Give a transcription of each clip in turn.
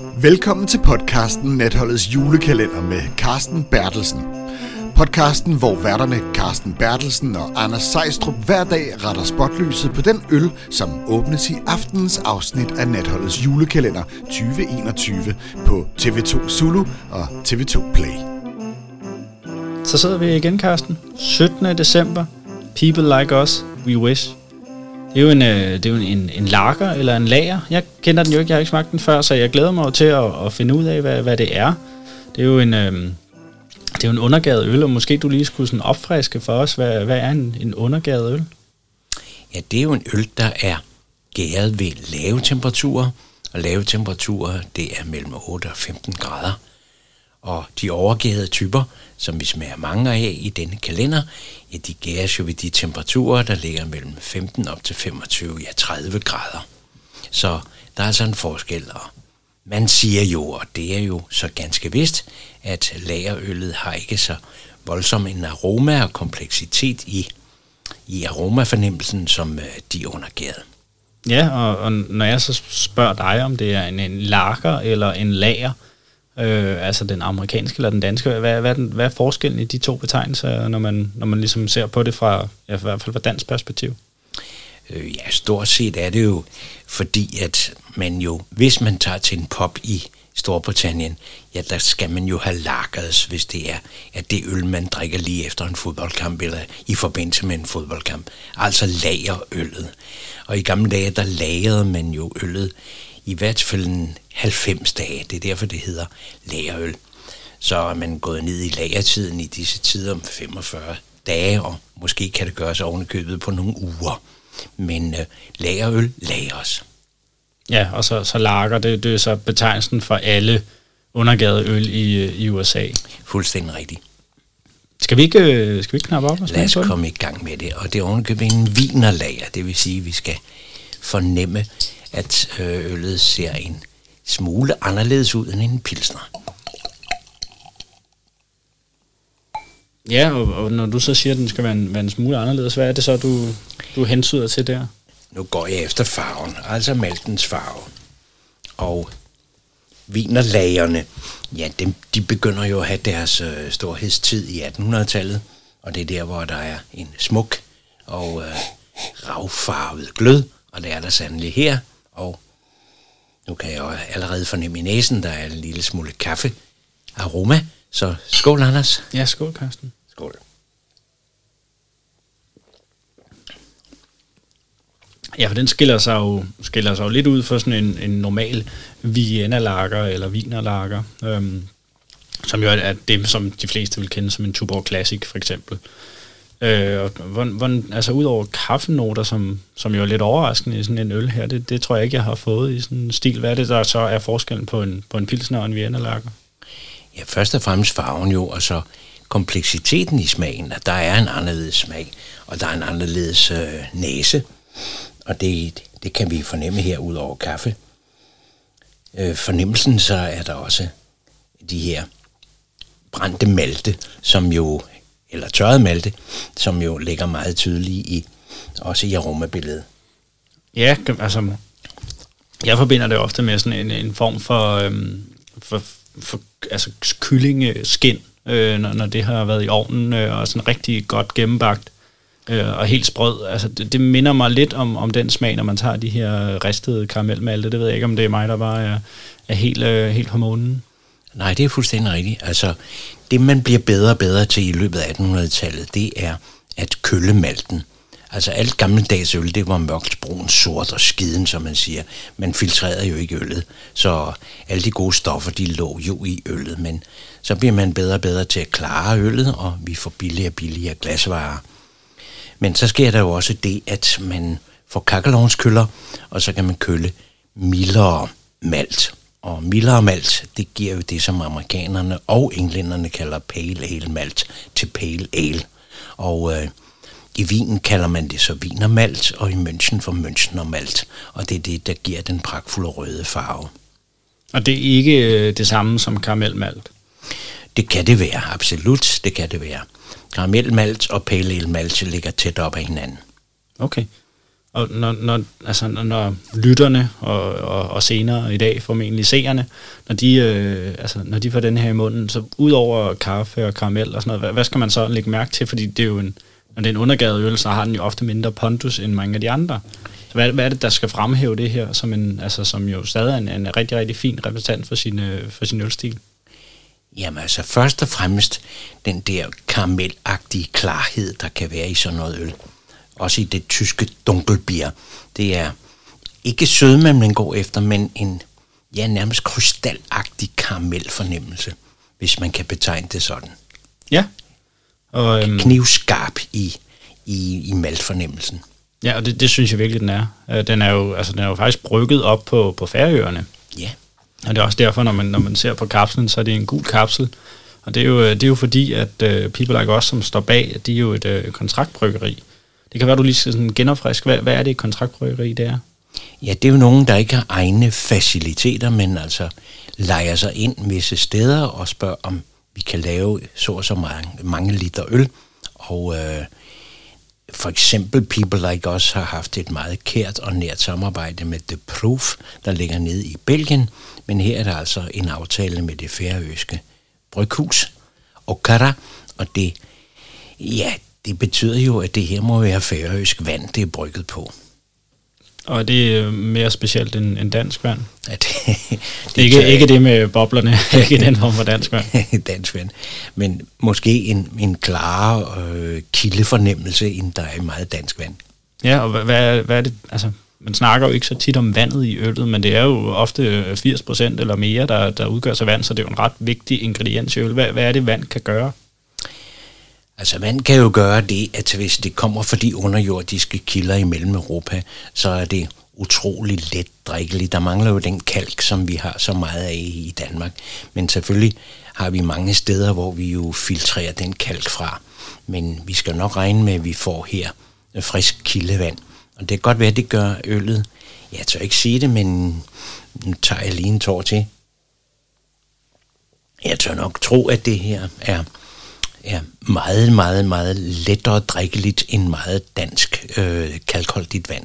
Velkommen til podcasten Natholdets julekalender med Carsten Bertelsen. Podcasten, hvor værterne Carsten Bertelsen og Anders Sejstrup hver dag retter spotlyset på den øl, som åbnes i aftenens afsnit af Natholdets julekalender 2021 på TV2 Zulu og TV2 Play. Så sidder vi igen, Carsten. 17. december. People like us, we wish. Det er jo en, øh, det er jo en, en lager eller en lager. Jeg kender den jo ikke, jeg har ikke smagt den før, så jeg glæder mig jo til at, at finde ud af, hvad, hvad det er. Det er jo en, øh, det er jo en undergavet øl, og måske du lige skulle sådan opfriske for os, hvad, hvad er en, en undergavet øl? Ja, det er jo en øl, der er gæret ved lave temperaturer, og lave temperaturer, det er mellem 8 og 15 grader. Og de overgærede typer, som vi smager mange af i denne kalender, ja, de gæres jo ved de temperaturer, der ligger mellem 15 op til 25, ja 30 grader. Så der er altså en forskel, og man siger jo, og det er jo så ganske vist, at lagerøllet har ikke så voldsom en aroma og kompleksitet i, i aromafornemmelsen, som øh, de undergærede. Ja, og, og når jeg så spørger dig, om det er en, en lager eller en lager, øh, altså den amerikanske eller den danske, hvad, hvad, er den, hvad er forskellen i de to betegnelser, når man, når man ligesom ser på det fra, ja, i hvert fald fra dansk perspektiv? Øh, ja, stort set er det jo, fordi at man jo, hvis man tager til en pop i Storbritannien, ja, der skal man jo have lagers, hvis det er at det øl, man drikker lige efter en fodboldkamp, eller i forbindelse med en fodboldkamp. Altså lagerøllet. Og i gamle dage, der lagrede man jo øllet i hvert fald en 90 dage. Det er derfor, det hedder lagerøl. Så er man gået ned i lagertiden i disse tider om 45 dage, og måske kan det gøres ovenikøbet på nogle uger. Men øh, lagerøl lagres. Ja, og så, så lager det, det er så betegnelsen for alle undergade øl i, i USA. Fuldstændig rigtigt. Skal vi ikke, øh, skal vi ikke knappe op? Og Lad os komme i gang med det. Og det er ovenikøbet en vinerlager. Det vil sige, at vi skal fornemme, at øh, øllet ser en smule anderledes ud end en pilsner. Ja, og, og når du så siger, at den skal være en, være en smule anderledes, hvad er det så, du, du hensyder til der? Nu går jeg efter farven, altså maltens farve. Og vinerlagerne, ja, dem, de begynder jo at have deres øh, storhedstid i 1800-tallet, og det er der, hvor der er en smuk og øh, ravfarvet glød, og det er der sandelig her, og nu kan jeg jo allerede fornemme i næsen, der er en lille smule kaffe aroma, så skål, Anders. Ja, skål, Karsten. Skål. Ja, for den skiller sig jo, skiller sig jo lidt ud for sådan en, en normal Vienna-lager eller Wiener-lager, øhm, som jo er det, som de fleste vil kende som en Tuborg Classic, for eksempel. Øh, og hvordan, hvordan, altså udover kaffenoter, som, som jo er lidt overraskende i sådan en øl her, det, det tror jeg ikke, jeg har fået i sådan en stil. Hvad er det, der så er forskellen på en, på en pilsner og en Vienna-lager? Ja, først og fremmest farven jo, og så kompleksiteten i smagen, at der er en anderledes smag, og der er en anderledes øh, næse, og det, det kan vi fornemme her ud over kaffe. Øh, fornemmelsen så er der også de her brændte malte, som jo, eller tørret malte, som jo ligger meget tydeligt i, også i aromabilledet. Ja, altså, jeg forbinder det ofte med sådan en, en form for, øhm, for, for altså kyllingeskin, øh, når, når det har været i ovnen, øh, og sådan rigtig godt gennembagt øh, og helt sprød. Altså, det, det minder mig lidt om, om den smag, når man tager de her ristede karamelmalte. Det ved jeg ikke, om det er mig, der bare er, er helt, øh, helt på månen. Nej, det er fuldstændig rigtigt. Altså, det man bliver bedre og bedre til i løbet af 1800-tallet, det er at kølle malten. Altså alt gammeldags øl, det var mørkt, brun, sort og skiden, som man siger. Man filtrerede jo ikke øllet, så alle de gode stoffer, de lå jo i øllet. Men så bliver man bedre og bedre til at klare øllet, og vi får billigere og billigere glasvarer. Men så sker der jo også det, at man får kakkelovnskøller, og så kan man kølle mildere malt. Og mildere malt, det giver jo det, som amerikanerne og englænderne kalder pale ale malt til pale ale. Og øh, i Wien kalder man det så vinermalt, og i München for München og malt. Og det er det, der giver den pragtfulde røde farve. Og det er ikke øh, det samme som karamelmalt? Det kan det være, absolut. Det kan det være. Karamelmalt og pale ale malt ligger tæt op ad hinanden. Okay. Og når, når, altså, når, når lytterne og, og, og senere i dag formentlig seerne, når de, øh, altså, når de får den her i munden, så ud over kaffe og karamel og sådan noget, hvad, hvad skal man så lægge mærke til? Fordi det er jo en, når det er en undergavet øl, så har den jo ofte mindre pondus end mange af de andre. Så hvad, hvad er det, der skal fremhæve det her, som, en, altså, som jo stadig er en, en rigtig, rigtig fin repræsentant for sin, øh, for sin ølstil? Jamen altså, først og fremmest den der karamelagtige klarhed, der kan være i sådan noget øl. Også i det tyske dunkelbier. Det er ikke sødme, man går efter, men en ja, nærmest krystalagtig karamelfornemmelse, hvis man kan betegne det sådan. Ja. Og, øhm, Knivskarp i, i, i maltfornemmelsen. Ja, og det, det synes jeg virkelig, den er. Øh, den er jo, altså, den er jo faktisk brygget op på, på færøerne. Ja. Og det er også derfor, når man, når man ser på kapslen, så er det en gul kapsel. Og det er jo, det er jo fordi, at uh, People Like Us, som står bag, de er jo et uh, kontraktbryggeri. Det kan være, du lige skal sådan genopfriske. Hvad, hvad er det et kontraktbryggeri, det er? Ja, det er jo nogen, der ikke har egne faciliteter, men altså leger sig ind visse steder og spørger, om vi kan lave så og så mange, mange liter øl. Og øh, for eksempel People Like Us har haft et meget kært og nært samarbejde med The Proof, der ligger nede i Belgien, men her er der altså en aftale med det færøske bryghus, Okara, og det, ja, det betyder jo, at det her må være færøsk vand, det er brygget på. Og det er mere specielt end, end dansk vand? Ja, det, det, er ikke, ikke det med boblerne, ikke den form for dansk vand? dansk vand, men måske en, en klarere øh, kildefornemmelse, end der er i meget dansk vand. Ja, og hvad, hvad, hvad er det, altså man snakker jo ikke så tit om vandet i øllet, men det er jo ofte 80% eller mere, der, der udgør sig vand, så det er jo en ret vigtig ingrediens i øl. Hvad, hvad er det, vand kan gøre? Altså man kan jo gøre det, at hvis det kommer fra de underjordiske kilder i Mellem-Europa, så er det utrolig let drikkeligt. Der mangler jo den kalk, som vi har så meget af i Danmark. Men selvfølgelig har vi mange steder, hvor vi jo filtrerer den kalk fra. Men vi skal nok regne med, at vi får her frisk kildevand. Og det kan godt være, at det gør øllet. Jeg tør ikke sige det, men nu tager jeg lige en tår til. Jeg tør nok tro, at det her er er meget, meget, meget lettere drikkeligt end meget dansk øh, kalkholdigt vand.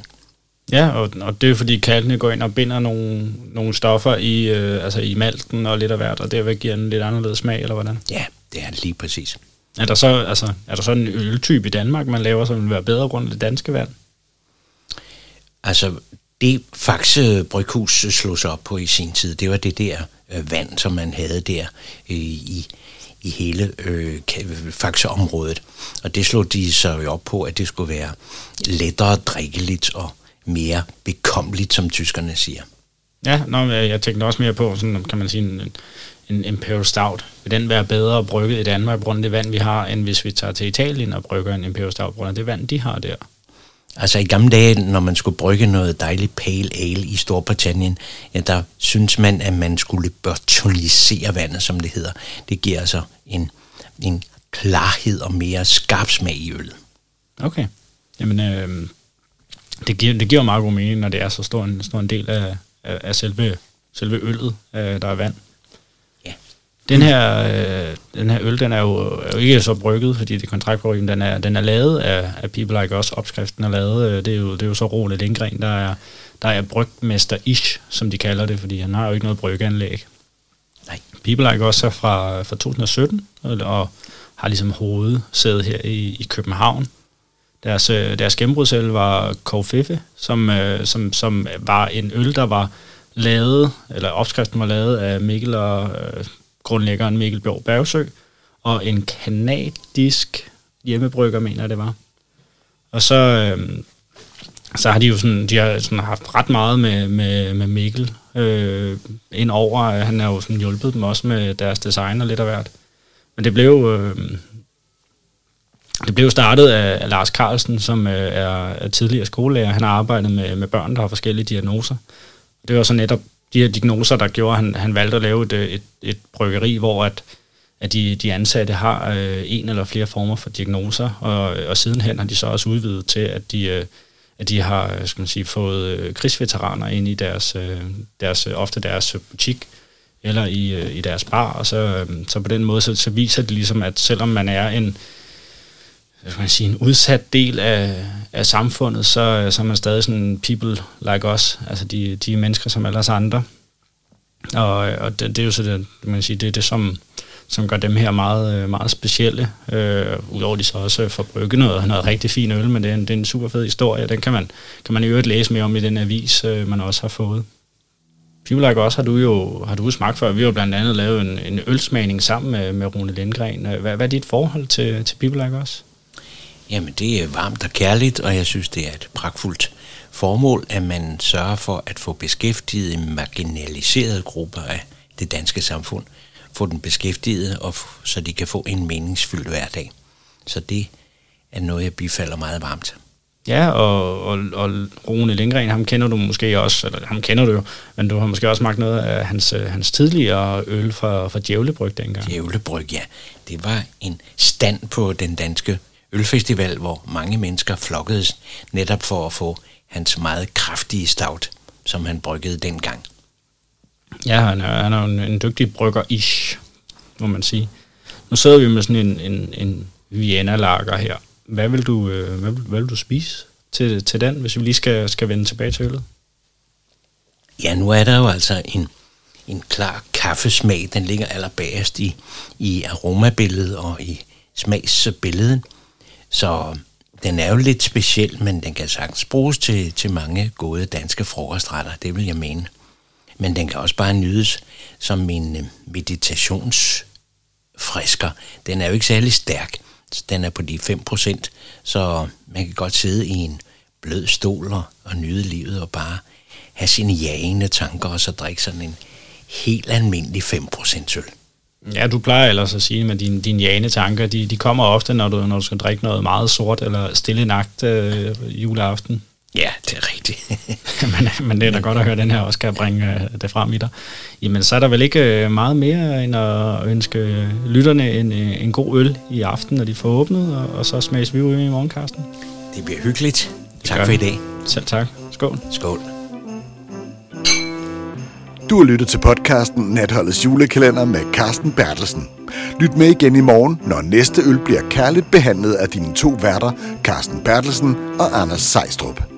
Ja, og, og det er fordi kalkene går ind og binder nogle, nogle stoffer i, øh, altså i malten og lidt af hvert, og derved giver en lidt anderledes smag, eller hvordan? Ja, det er lige præcis. Er der så, altså, er der så en øltype i Danmark, man laver, som vil være bedre grund det danske vand? Altså, det Faxe Bryghus slog sig op på i sin tid, det var det der øh, vand, som man havde der øh, i i hele øh, Faxe-området. Og det slog de så jo op på, at det skulle være lettere drikkeligt og mere bekommeligt, som tyskerne siger. Ja, nå, jeg tænkte også mere på, sådan, kan man sige, en, en Imperial Stout. Vil den være bedre brygget i Danmark, på grund af det vand, vi har, end hvis vi tager til Italien og brygger en Imperial Stout, på grund af det vand, de har der? Altså i gamle dage, når man skulle brygge noget dejligt pale ale i Storbritannien, ja, der synes man, at man skulle børtonisere vandet, som det hedder. Det giver altså en, en klarhed og mere skarp smag i øllet. Okay. Jamen, øh, det, giver, det giver meget god mening, når det er så stor en, stor en del af, af, af selve, selve øllet, øh, der er vand. Den her, øh, den her øl, den er jo, er jo ikke så brygget, fordi det kontraktbryggen, den er, den er lavet af, af People Like Us. Opskriften er lavet, øh, det er jo, det er jo så roligt Lindgren, der er, der er brygmester Ish, som de kalder det, fordi han har jo ikke noget bryggeanlæg. Nej. People Like Us er fra, fra 2017, øh, og har ligesom hovedsædet her i, i København. Deres, øh, deres gennembrudsel var Kofefe, som, øh, som, som var en øl, der var lavet, eller opskriften var lavet af Mikkel og øh, grundlæggeren Mikkel Bjørg Bergsø, og en kanadisk hjemmebrygger, mener jeg det var. Og så, øh, så har de jo sådan, de har sådan haft ret meget med, med, med Mikkel øh, ind over. Han har jo sådan hjulpet dem også med deres design og lidt af hvert. Men det blev, øh, det blev startet af, af Lars Carlsen, som øh, er, er tidligere skolelærer. Han har arbejdet med, med børn, der har forskellige diagnoser. Det var så netop de her diagnoser, der gjorde, at han, han valgte at lave et, øh, et, et bryggeri, hvor at, at de, de ansatte har øh, en eller flere former for diagnoser, og, og sidenhen har de så også udvidet til, at de, øh, at de har øh, skal man sige, fået øh, krigsveteraner ind i deres, øh, deres, øh, ofte deres butik, eller i, øh, i deres bar, og så, øh, så på den måde så, så viser det ligesom, at selvom man er en hvis man sige, en udsat del af, af samfundet, så, så er man stadig sådan people like us, altså de, de mennesker som alle os andre. Og, og det, det er jo så det, man siger, det, det som, som gør dem her meget, øh, meget specielle. Øh, Udover de så også får brygget noget, noget rigtig fin øl, men det er en, det er en super fed historie. Den kan man, kan man i øvrigt læse mere om i den avis, øh, man også har fået. People Like Us har du jo har du smagt før. Vi har jo blandt andet lavet en, en ølsmagning sammen med, med Rune Lindgren. Hvad, hvad er dit forhold til, til People Like Us? Jamen, det er varmt og kærligt, og jeg synes, det er et pragtfuldt formål, at man sørger for at få beskæftiget marginaliserede grupper af det danske samfund. Få den beskæftiget, og så de kan få en meningsfyldt hverdag. Så det er noget, jeg bifalder meget varmt. Ja, og, og, og Rune Lindgren, ham kender du måske også, eller ham kender du jo, men du har måske også smagt noget af hans, øh, hans tidligere øl fra, fra Djævlebryg dengang. Djævlebryg, ja. Det var en stand på den danske ølfestival, hvor mange mennesker flokkedes netop for at få hans meget kraftige stout, som han bryggede dengang. Ja, han er, han er en, en dygtig brygger-ish, må man sige. Nu sidder vi med sådan en, en, en Vienna-lager her. Hvad vil du, øh, hvad, vil, hvad vil du spise til, til den, hvis vi lige skal, skal vende tilbage til øllet? Ja, nu er der jo altså en, en klar kaffesmag. Den ligger allerbagerst i, i aromabilledet og i smagsbilledet. Så den er jo lidt speciel, men den kan sagtens bruges til, til mange gode danske frokostretter, det vil jeg mene. Men den kan også bare nydes som en øh, meditationsfrisker. Den er jo ikke særlig stærk. Den er på de 5%, så man kan godt sidde i en blød stol og, og nyde livet og bare have sine jagende tanker og så drikke sådan en helt almindelig 5% øl. Ja, du plejer ellers at sige, at dine, dine jane tanker, de, de kommer ofte, når du, når du skal drikke noget meget sort eller stille nagt øh, juleaften. Ja, det er rigtigt. men, men det er da godt at høre, at den her også kan bringe øh, det frem i dig. Jamen, så er der vel ikke øh, meget mere end at ønske lytterne en, øh, en god øl i aften, når de får åbnet, og, og så smages vi ud i morgenkasten. Det bliver hyggeligt. Tak for i dag. Selv tak. Skål. Skål. Du har lyttet til podcasten Natholdets julekalender med Carsten Bertelsen. Lyt med igen i morgen, når næste øl bliver kærligt behandlet af dine to værter, Carsten Bertelsen og Anders Sejstrup.